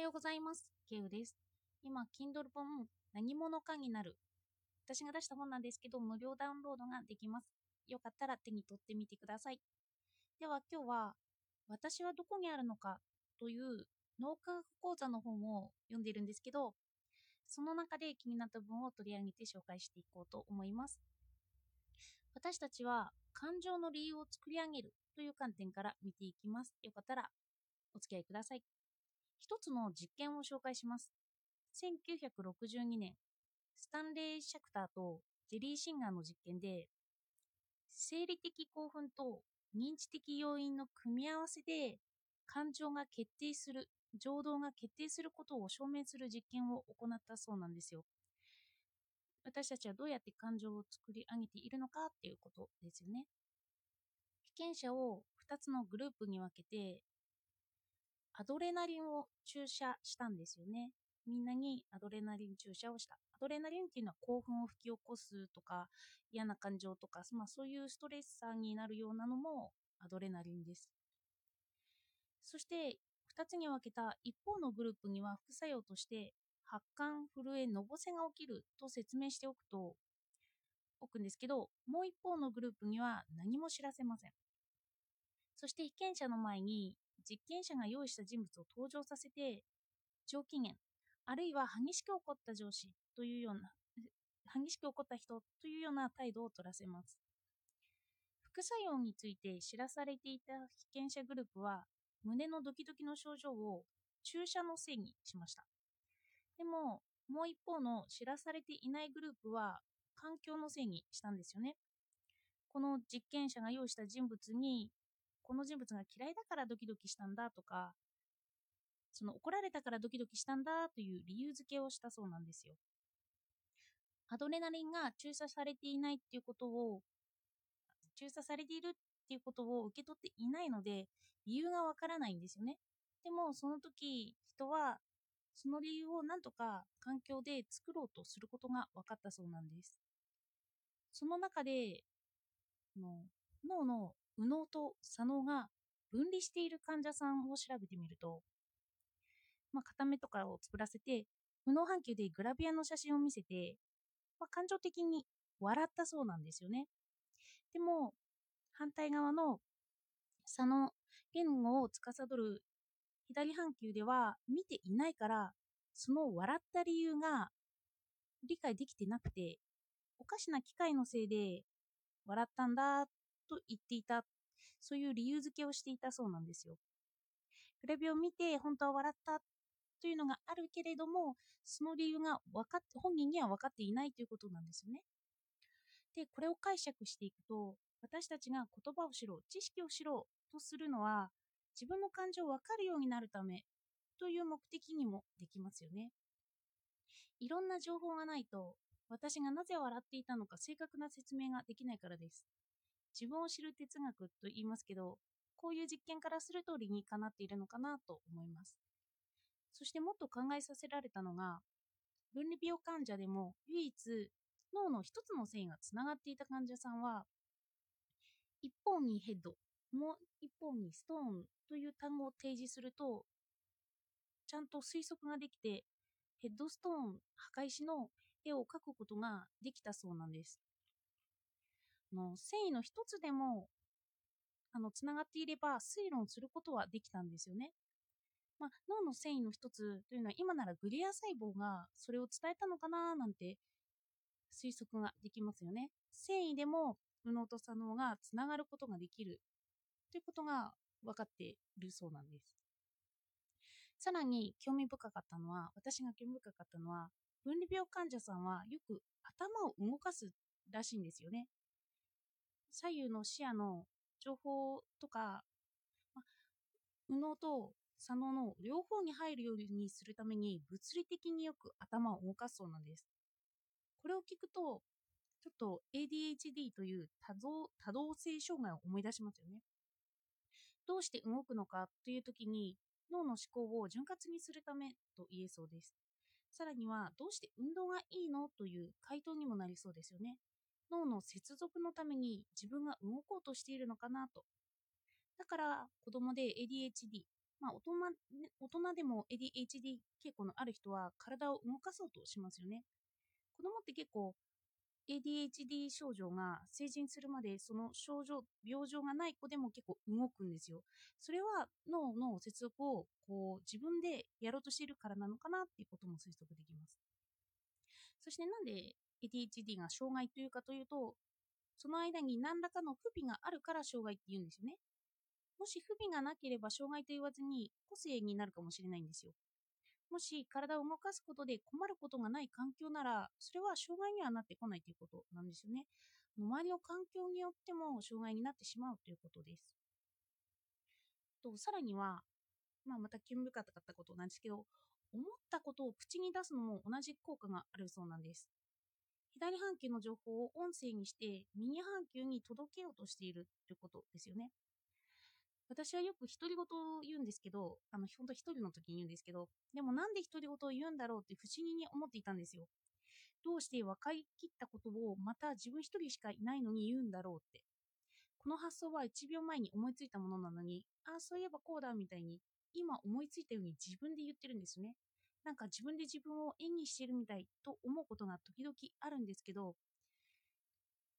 ようございます。ケウです。今、Kindle 本何者かになる。私が出した本なんですけど、無料ダウンロードができます。よかったら手に取ってみてください。では今日は、私はどこにあるのかという脳科学講座の本を読んでいるんですけど、その中で気になった文を取り上げて紹介していこうと思います。私たちは感情の理由を作り上げるという観点から見ていきます。よかったらお付き合いください。一つの実験を紹介します。1962年、スタンレー・シャクターとジェリー・シンガーの実験で、生理的興奮と認知的要因の組み合わせで感情が決定する、情動が決定することを証明する実験を行ったそうなんですよ。私たちはどうやって感情を作り上げているのかっていうことですよね。被験者を2つのグループに分けて、アドレナリンを注射したんですよね。みんなにアドレナリン注射をした。アドレナリンっていうのは興奮を吹き起こすとか嫌な感情とか、まあ、そういうストレッサーになるようなのもアドレナリンです。そして2つに分けた一方のグループには副作用として発汗、震え、のぼせが起きると説明しておくと、置くんですけど、もう一方のグループには何も知らせません。そして被験者の前に実験者が用意した人物を登場させて、上機嫌、あるいは激しく怒った上司というような、激しく怒った人というような態度を取らせます。副作用について知らされていた被験者グループは、胸のドキドキの症状を注射のせいにしました。でも、もう一方の知らされていないグループは、環境のせいにしたんですよね。この実験者が用意した人物に、この人物が嫌いだからドキドキしたんだとか、その怒られたからドキドキしたんだという理由付けをしたそうなんですよ。アドレナリンが注射されていないっていうことを、注射されているっていうことを受け取っていないので、理由がわからないんですよね。でも、その時、人は、その理由を何とか環境で作ろうとすることが分かったそうなんです。その中で、の脳の右脳と左脳が分離している患者さんを調べてみると、まあ、片目とかを作らせて、右脳半球でグラビアの写真を見せて、まあ、感情的に笑ったそうなんですよね。でも、反対側の左脳、言語を司る左半球では見ていないから、その笑った理由が理解できてなくて、おかしな機械のせいで笑ったんだと言っていた、そういう理由付けをしていたそうなんですよ。グラビを見て本当は笑ったというのがあるけれども、その理由が分かって本人には分かっていないということなんですよね。で、これを解釈していくと、私たちが言葉を知ろう、知識を知ろうとするのは、自分の感情を分かるようになるためという目的にもできますよね。いろんな情報がないと、私がなぜ笑っていたのか正確な説明ができないからです。自分を知る哲学と言いますけど、こういう実験からすると理にかなっているのかなと思います。そしてもっと考えさせられたのが、分離病患者でも唯一脳の一つの繊維がつながっていた患者さんは、一方にヘッド、もう一方にストーンという単語を提示すると、ちゃんと推測ができて、ヘッドストーン破壊しの絵を描くことができたそうなんです。の繊維の一つでもあのつながっていれば推論することはできたんですよね。まあ、脳の繊維の一つというのは今ならグリア細胞がそれを伝えたのかななんて推測ができますよね。繊維でも右脳と左脳がつながることができるということが分かっているそうなんです。さらに興味深かったのは、私が興味深かったのは、分離病患者さんはよく頭を動かすらしいんですよね。左右の視野の情報とか、ま、右脳と左脳の両方に入るようにするために物理的によく頭を動かすそうなんです。これを聞くと、ちょっと ADHD という多動多動性障害を思い出しますよね。どうして動くのかという時に脳の思考を潤滑にするためと言えそうです。さらには、どうして運動がいいのという回答にもなりそうですよね。脳の接続のために自分が動こうとしているのかなと。だから子供で ADHD、まあ、大人大人でも ADHD 傾向のある人は体を動かそうとしますよね。子供って結構 ADHD 症状が成人するまでその症状、病状がない子でも結構動くんですよ。それは脳の接続をこう自分でやろうとしているからなのかなっていうことも推測できます。そしてなんで ADHD が障害というかというと、その間に何らかの不備があるから障害って言うんですよね。もし不備がなければ障害と言わずに個性になるかもしれないんですよ。もし体を動かすことで困ることがない環境なら、それは障害にはなってこないということなんですよね。周りの環境によっても障害になってしまうということです。とさらには、まあ、また興味深かったことなんですけど、思ったことを口に出すのも同じ効果があるそうなんです。左半球の情報を音声にして右半球に届けようとしているということですよね。私はよく独り言を言うんですけど、あの、本当一人の時に言うんですけど、でもなんで独り言を言うんだろうって不思議に思っていたんですよ。どうして分かりきったことをまた自分一人しかいないのに言うんだろうって。この発想は1秒前に思いついたものなのに、ああ、そういえばこうだみたいに、今思いついたように自分で言ってるんですね。なんか自分で自分を演技してるみたいと思うことが時々あるんですけど、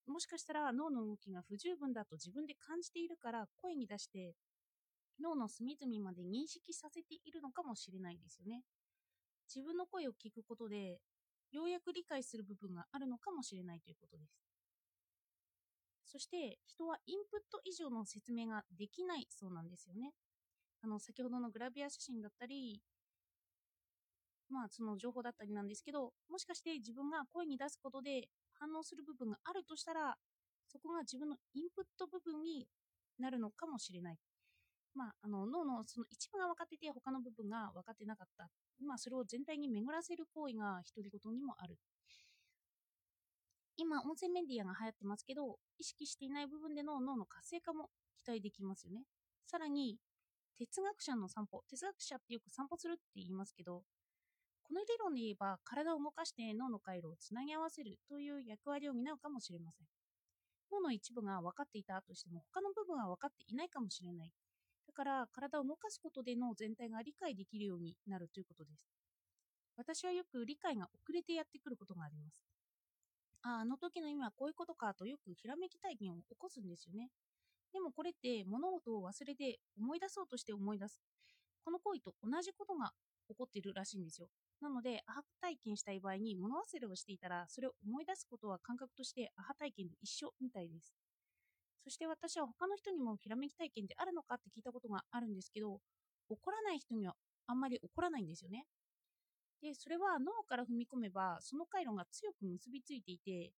もしかしたら脳の動きが不十分だと自分で感じているから声に出して脳の隅々まで認識させているのかもしれないですよね。自分の声を聞くことでようやく理解する部分があるのかもしれないということです。そして人はインプット以上の説明ができないそうなんですよね。あの先ほどのグラビア写真だったり、まあその情報だったりなんですけど、もしかして自分が声に出すことで反応する部分があるとしたら、そこが自分のインプット部分になるのかもしれない。まあ、あの脳のその一部が分かってて他の部分が分かってなかった。まあ、それを全体に巡らせる行為が独り言にもある。今、音声メディアが流行ってますけど、意識していない部分での脳の活性化も期待できますよね。さらに、哲学者の散歩。哲学者ってよく散歩するって言いますけど、この理論で言えば体を動かして脳の回路をつなぎ合わせるという役割を担うかもしれません。脳の一部が分かっていたとしても他の部分は分かっていないかもしれない。だから体を動かすことで脳全体が理解できるようになるということです。私はよく理解が遅れてやってくることがあります。ああの時の意味はこういうことかとよくひらめき体験を起こすんですよね。でもこれって物事を忘れて思い出そうとして思い出す。この行為と同じことが起こっているらしいんですよ。なので、アハ体験したい場合に物忘れをしていたら、それを思い出すことは感覚としてアハ体験と一緒みたいです。そして私は他の人にもひらめき体験ってあるのかって聞いたことがあるんですけど、怒らない人にはあんまり怒らないんですよね。で、それは脳から踏み込めば、その回路が強く結びついていて、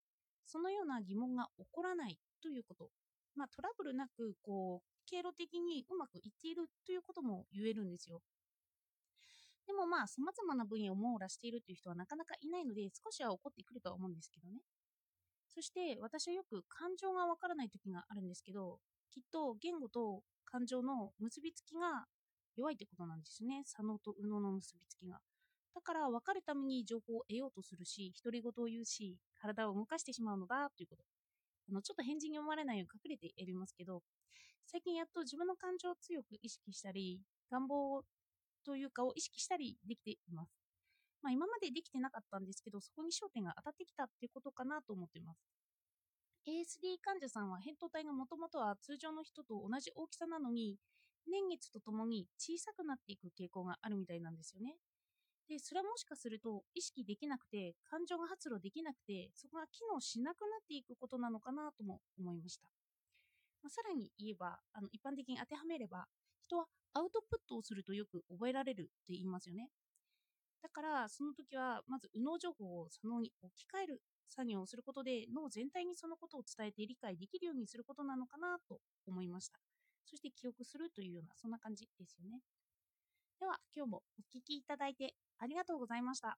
そのような疑問が起こらないということ。まあ、トラブルなく、こう、経路的にうまくいっているということも言えるんですよ。でもまあ、様々な分野を網羅しているという人はなかなかいないので、少しは起こってくるとは思うんですけどね。そして、私はよく感情がわからない時があるんですけど、きっと言語と感情の結びつきが弱いってことなんですね。左脳と右脳の結びつきが。だから分かるために情報を得ようとするし、独り言を言うし、体を動かしてしまうのだということ。あのちょっと返事に読まれないように隠れてやりますけど、最近やっと自分の感情を強く意識したり、願望をというかを意識したりできています。まあ、今までできてなかったんですけど、そこに焦点が当たってきたっていうことかなと思っています。ASD 患者さんは扁桃体がもともとは通常の人と同じ大きさなのに、年月とともに小さくなっていく傾向があるみたいなんですよね。で、それはもしかすると意識できなくて、感情が発露できなくて、そこが機能しなくなっていくことなのかなとも思いました。まあ、さらに言えば、あの一般的に当てはめれば、人はアウトプットをするとよく覚えられるって言いますよね。だから、その時は、まず右脳情報を左脳に置き換える作業をすることで、脳全体にそのことを伝えて理解できるようにすることなのかなと思いました。そして記憶するというような、そんな感じですよね。では、今日もお聴きいただいてありがとうございました。